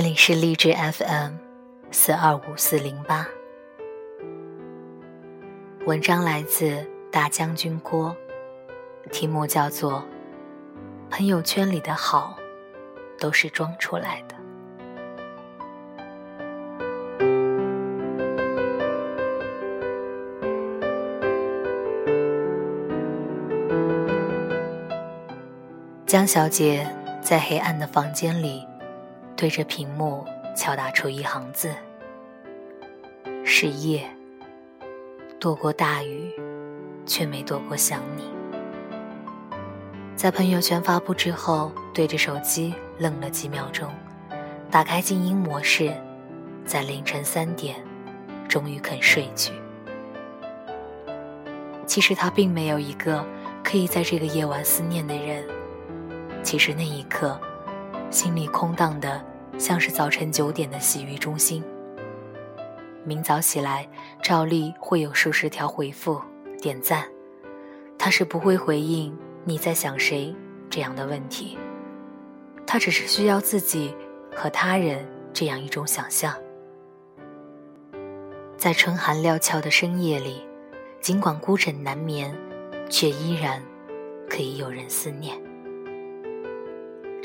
这里是励志 FM 四二五四零八，文章来自大将军郭，题目叫做《朋友圈里的好都是装出来的》。江小姐在黑暗的房间里，对着屏幕敲打出一行字：“是夜，躲过大雨，却没躲过想你。”在朋友圈发布之后，对着手机愣了几秒钟，打开静音模式，在凌晨三点，终于肯睡去。其实他并没有一个可以在这个夜晚思念的人。其实那一刻，心里空荡的，像是早晨九点的洗浴中心。明早起来，照例会有数十条回复、点赞，他是不会回应你在想谁这样的问题。他只是需要自己和他人这样一种想象，在春寒料峭的深夜里，尽管孤枕难眠，却依然可以有人思念。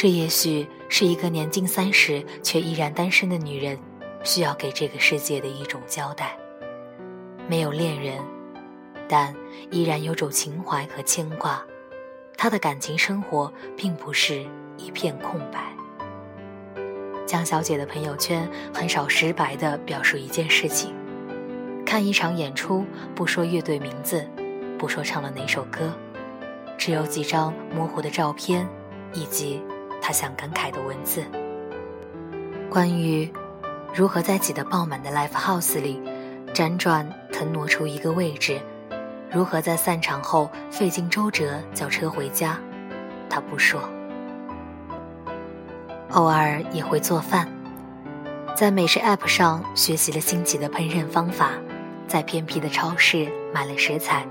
这也许是一个年近三十却依然单身的女人，需要给这个世界的一种交代。没有恋人，但依然有种情怀和牵挂。她的感情生活并不是一片空白。江小姐的朋友圈很少直白地表述一件事情。看一场演出，不说乐队名字，不说唱了哪首歌，只有几张模糊的照片，以及。他想感慨的文字，关于如何在挤得爆满的 life house 里辗转腾挪出一个位置，如何在散场后费尽周折叫车回家，他不说。偶尔也会做饭，在美食 app 上学习了新奇的烹饪方法，在偏僻的超市买了食材，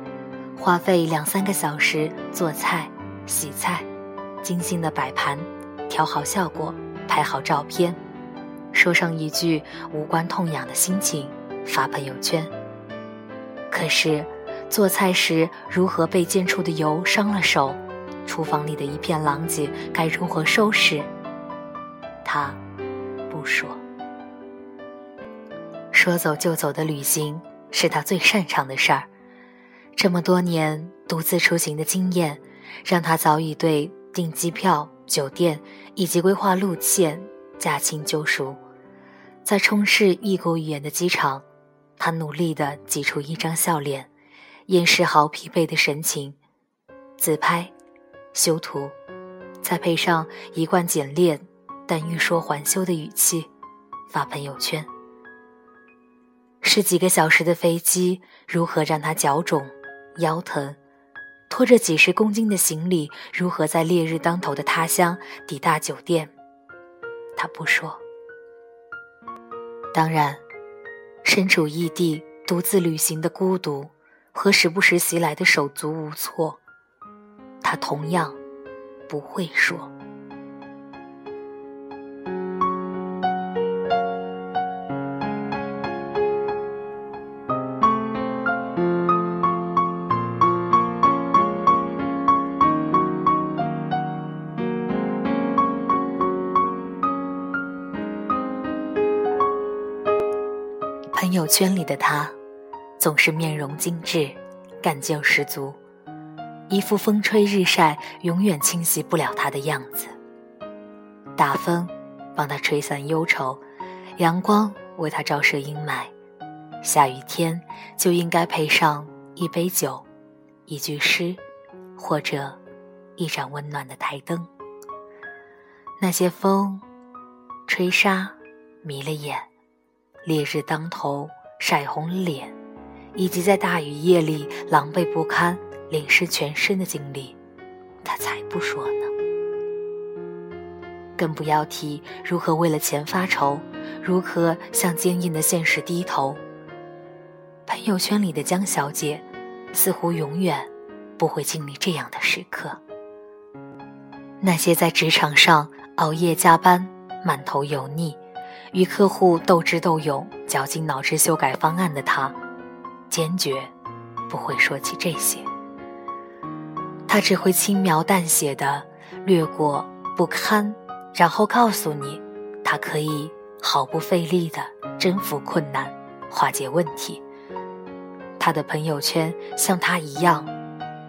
花费两三个小时做菜、洗菜，精心的摆盘。调好效果，拍好照片，说上一句无关痛痒的心情，发朋友圈。可是，做菜时如何被溅出的油伤了手，厨房里的一片狼藉该如何收拾？他不说。说走就走的旅行是他最擅长的事儿，这么多年独自出行的经验，让他早已对订机票。酒店以及规划路线，驾轻就熟。在充斥异国语言的机场，他努力地挤出一张笑脸，掩饰好疲惫的神情。自拍、修图，再配上一贯简练但欲说还休的语气，发朋友圈。十几个小时的飞机，如何让他脚肿、腰疼？拖着几十公斤的行李，如何在烈日当头的他乡抵达酒店？他不说。当然，身处异地独自旅行的孤独和时不时袭来的手足无措，他同样不会说。圈里的他，总是面容精致，干劲十足，一副风吹日晒永远清洗不了他的样子。大风帮他吹散忧愁，阳光为他照射阴霾，下雨天就应该配上一杯酒，一句诗，或者一盏温暖的台灯。那些风，吹沙，迷了眼。烈日当头，晒红了脸，以及在大雨夜里狼狈不堪、淋湿全身的经历，他才不说呢。更不要提如何为了钱发愁，如何向坚硬的现实低头。朋友圈里的江小姐，似乎永远不会经历这样的时刻。那些在职场上熬夜加班、满头油腻。与客户斗智斗勇、绞尽脑汁修改方案的他，坚决不会说起这些。他只会轻描淡写的略过不堪，然后告诉你，他可以毫不费力的征服困难、化解问题。他的朋友圈像他一样，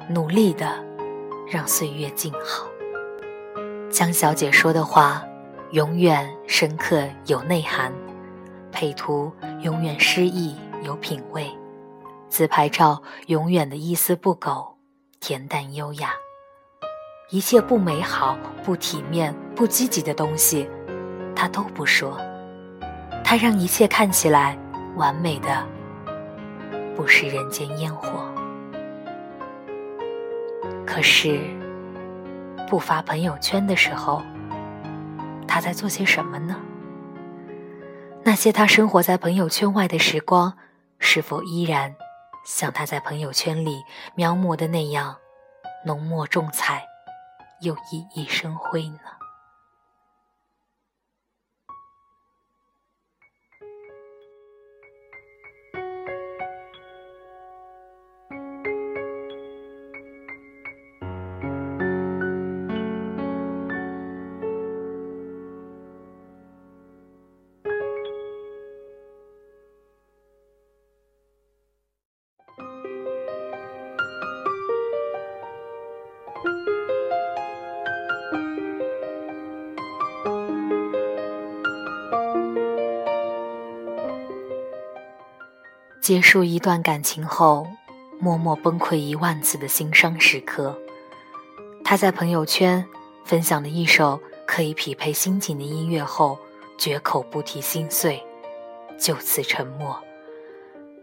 努力的让岁月静好。江小姐说的话，永远深刻有内涵，配图永远诗意有品味，自拍照永远的一丝不苟。恬淡优雅，一切不美好、不体面、不积极的东西，他都不说。他让一切看起来完美的，不食人间烟火。可是，不发朋友圈的时候，他在做些什么呢？那些他生活在朋友圈外的时光，是否依然？像他在朋友圈里描摹的那样，浓墨重彩，又熠熠生辉呢？结束一段感情后，默默崩溃一万次的心伤时刻，他在朋友圈分享了一首可以匹配心情的音乐后，绝口不提心碎，就此沉默。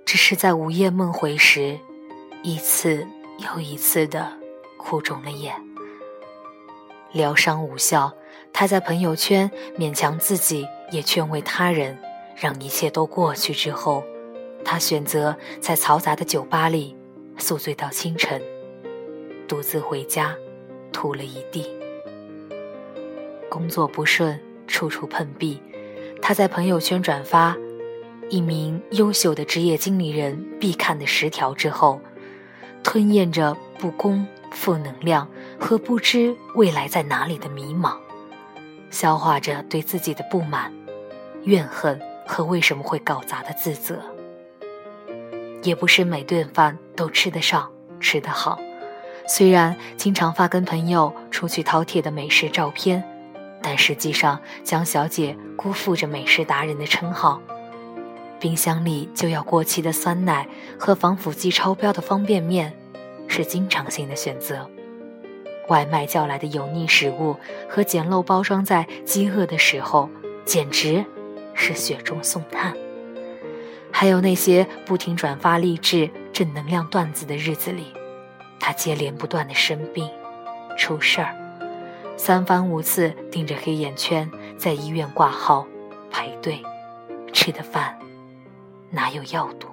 只是在午夜梦回时，一次又一次的哭肿了眼。疗伤无效，他在朋友圈勉强自己，也劝慰他人，让一切都过去之后。他选择在嘈杂的酒吧里宿醉到清晨，独自回家，吐了一地。工作不顺，处处碰壁。他在朋友圈转发一名优秀的职业经理人必看的十条之后，吞咽着不公、负能量和不知未来在哪里的迷茫，消化着对自己的不满、怨恨和为什么会搞砸的自责。也不是每顿饭都吃得上、吃得好。虽然经常发跟朋友出去饕餮的美食照片，但实际上江小姐辜负着美食达人的称号。冰箱里就要过期的酸奶和防腐剂超标的方便面是经常性的选择。外卖叫来的油腻食物和简陋包装在饥饿的时候，简直是雪中送炭。还有那些不停转发励志正能量段子的日子里，他接连不断的生病、出事儿，三番五次盯着黑眼圈，在医院挂号、排队，吃的饭哪有药多？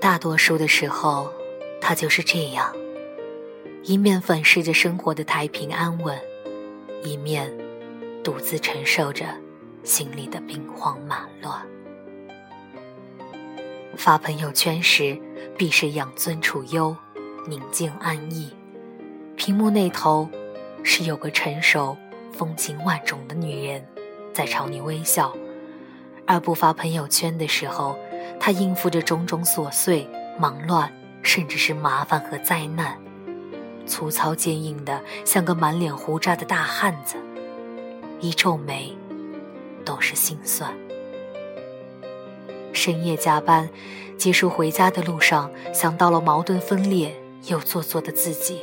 大多数的时候，他就是这样。一面粉饰着生活的太平安稳，一面独自承受着心里的兵荒马乱。发朋友圈时，必是养尊处优，宁静安逸。屏幕那头是有个成熟、风情万种的女人在朝你微笑，而不发朋友圈的时候，她应付着种种琐碎、忙乱，甚至是麻烦和灾难。粗糙坚硬的，像个满脸胡渣的大汉子，一皱眉，都是心酸。深夜加班，结束回家的路上，想到了矛盾分裂又做作的自己。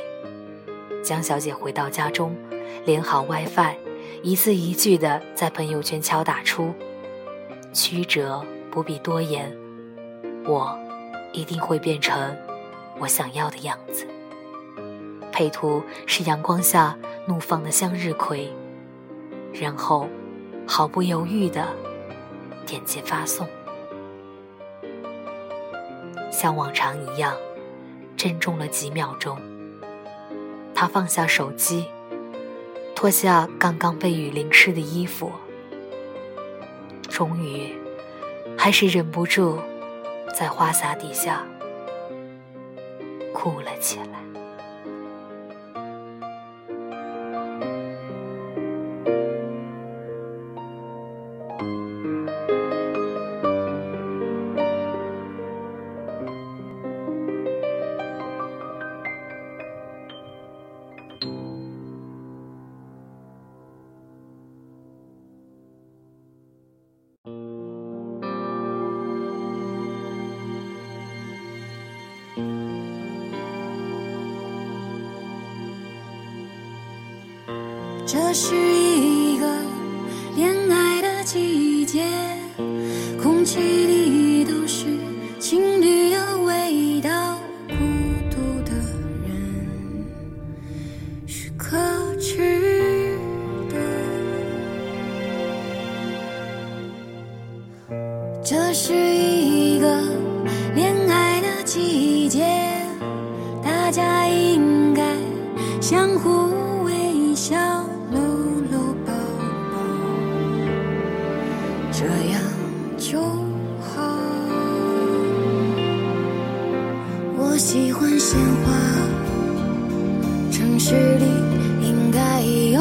江小姐回到家中，连好 WiFi，一字一句的在朋友圈敲打出：“曲折不必多言，我一定会变成我想要的样子。”配图是阳光下怒放的向日葵，然后毫不犹豫的点击发送。像往常一样，珍重了几秒钟。他放下手机，脱下刚刚被雨淋湿的衣服，终于，还是忍不住，在花洒底下哭了起来。是一个恋爱的季节，空气里这样就好。我喜欢鲜花，城市里应该有